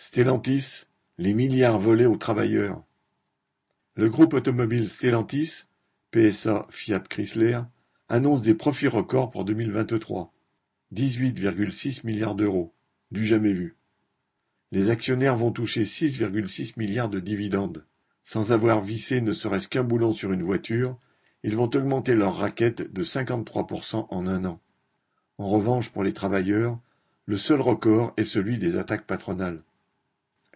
Stellantis, les milliards volés aux travailleurs. Le groupe automobile Stellantis, PSA Fiat Chrysler, annonce des profits records pour 2023. 18,6 milliards d'euros. Du jamais vu. Les actionnaires vont toucher 6,6 milliards de dividendes. Sans avoir vissé ne serait-ce qu'un boulon sur une voiture, ils vont augmenter leur raquette de 53% en un an. En revanche, pour les travailleurs, le seul record est celui des attaques patronales.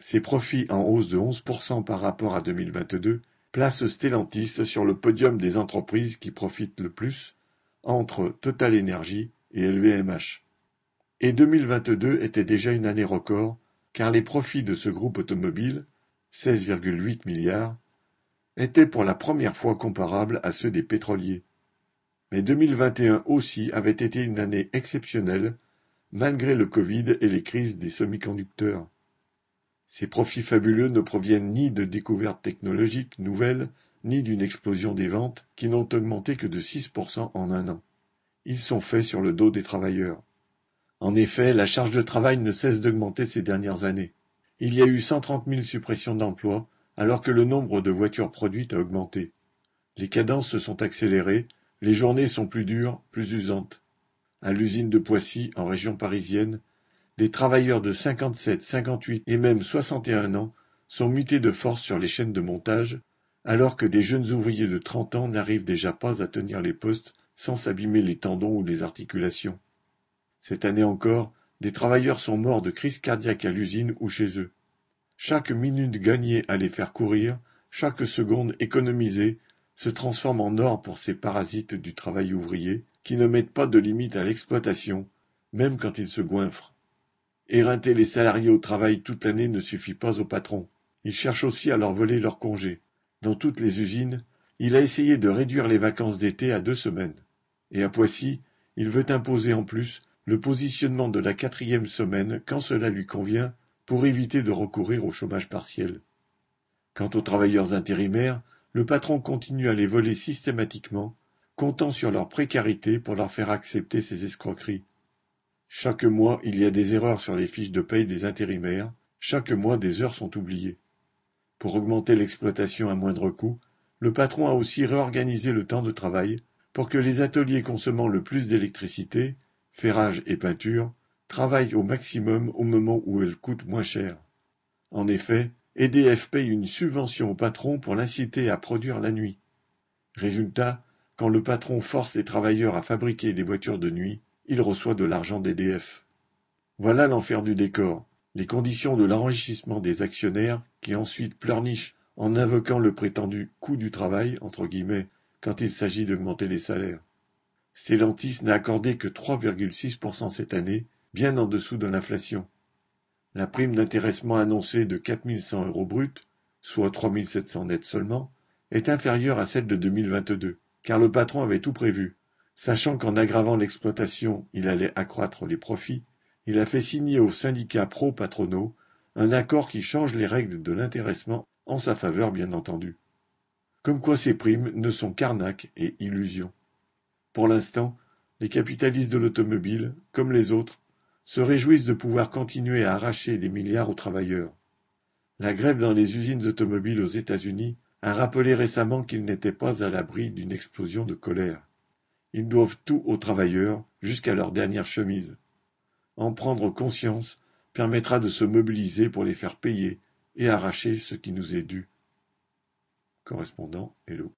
Ses profits en hausse de 11% par rapport à 2022 placent Stellantis sur le podium des entreprises qui profitent le plus, entre Total Energy et LVMH. Et 2022 était déjà une année record, car les profits de ce groupe automobile, 16,8 milliards, étaient pour la première fois comparables à ceux des pétroliers. Mais 2021 aussi avait été une année exceptionnelle, malgré le Covid et les crises des semi-conducteurs. Ces profits fabuleux ne proviennent ni de découvertes technologiques nouvelles, ni d'une explosion des ventes, qui n'ont augmenté que de 6% en un an. Ils sont faits sur le dos des travailleurs. En effet, la charge de travail ne cesse d'augmenter ces dernières années. Il y a eu 130 000 suppressions d'emplois, alors que le nombre de voitures produites a augmenté. Les cadences se sont accélérées, les journées sont plus dures, plus usantes. À l'usine de Poissy, en région parisienne, des travailleurs de cinquante-sept, cinquante-huit et même soixante et un ans sont mutés de force sur les chaînes de montage, alors que des jeunes ouvriers de trente ans n'arrivent déjà pas à tenir les postes sans s'abîmer les tendons ou les articulations. Cette année encore, des travailleurs sont morts de crise cardiaque à l'usine ou chez eux. Chaque minute gagnée à les faire courir, chaque seconde économisée, se transforme en or pour ces parasites du travail ouvrier, qui ne mettent pas de limite à l'exploitation, même quand ils se goinfrent. Éreinter les salariés au travail toute l'année ne suffit pas au patron. Il cherche aussi à leur voler leurs congés. Dans toutes les usines, il a essayé de réduire les vacances d'été à deux semaines. Et à Poissy, il veut imposer en plus le positionnement de la quatrième semaine quand cela lui convient pour éviter de recourir au chômage partiel. Quant aux travailleurs intérimaires, le patron continue à les voler systématiquement, comptant sur leur précarité pour leur faire accepter ces escroqueries. Chaque mois, il y a des erreurs sur les fiches de paye des intérimaires, chaque mois des heures sont oubliées. Pour augmenter l'exploitation à moindre coût, le patron a aussi réorganisé le temps de travail pour que les ateliers consommant le plus d'électricité, ferrage et peinture, travaillent au maximum au moment où elles coûtent moins cher. En effet, EDF paye une subvention au patron pour l'inciter à produire la nuit. Résultat, quand le patron force les travailleurs à fabriquer des voitures de nuit, il reçoit de l'argent d'EDF. Voilà l'enfer du décor, les conditions de l'enrichissement des actionnaires qui ensuite pleurnichent en invoquant le prétendu coût du travail, entre guillemets, quand il s'agit d'augmenter les salaires. Stellantis n'a accordé que 3,6% cette année, bien en dessous de l'inflation. La prime d'intéressement annoncée de 4100 euros bruts, soit 3700 nets seulement, est inférieure à celle de 2022, car le patron avait tout prévu, Sachant qu'en aggravant l'exploitation il allait accroître les profits, il a fait signer aux syndicats pro-patronaux un accord qui change les règles de l'intéressement en sa faveur bien entendu. Comme quoi ces primes ne sont qu'arnaques et illusions. Pour l'instant, les capitalistes de l'automobile, comme les autres, se réjouissent de pouvoir continuer à arracher des milliards aux travailleurs. La grève dans les usines automobiles aux États-Unis a rappelé récemment qu'ils n'étaient pas à l'abri d'une explosion de colère. Ils doivent tout aux travailleurs, jusqu'à leur dernière chemise. En prendre conscience permettra de se mobiliser pour les faire payer et arracher ce qui nous est dû. Correspondant Hello.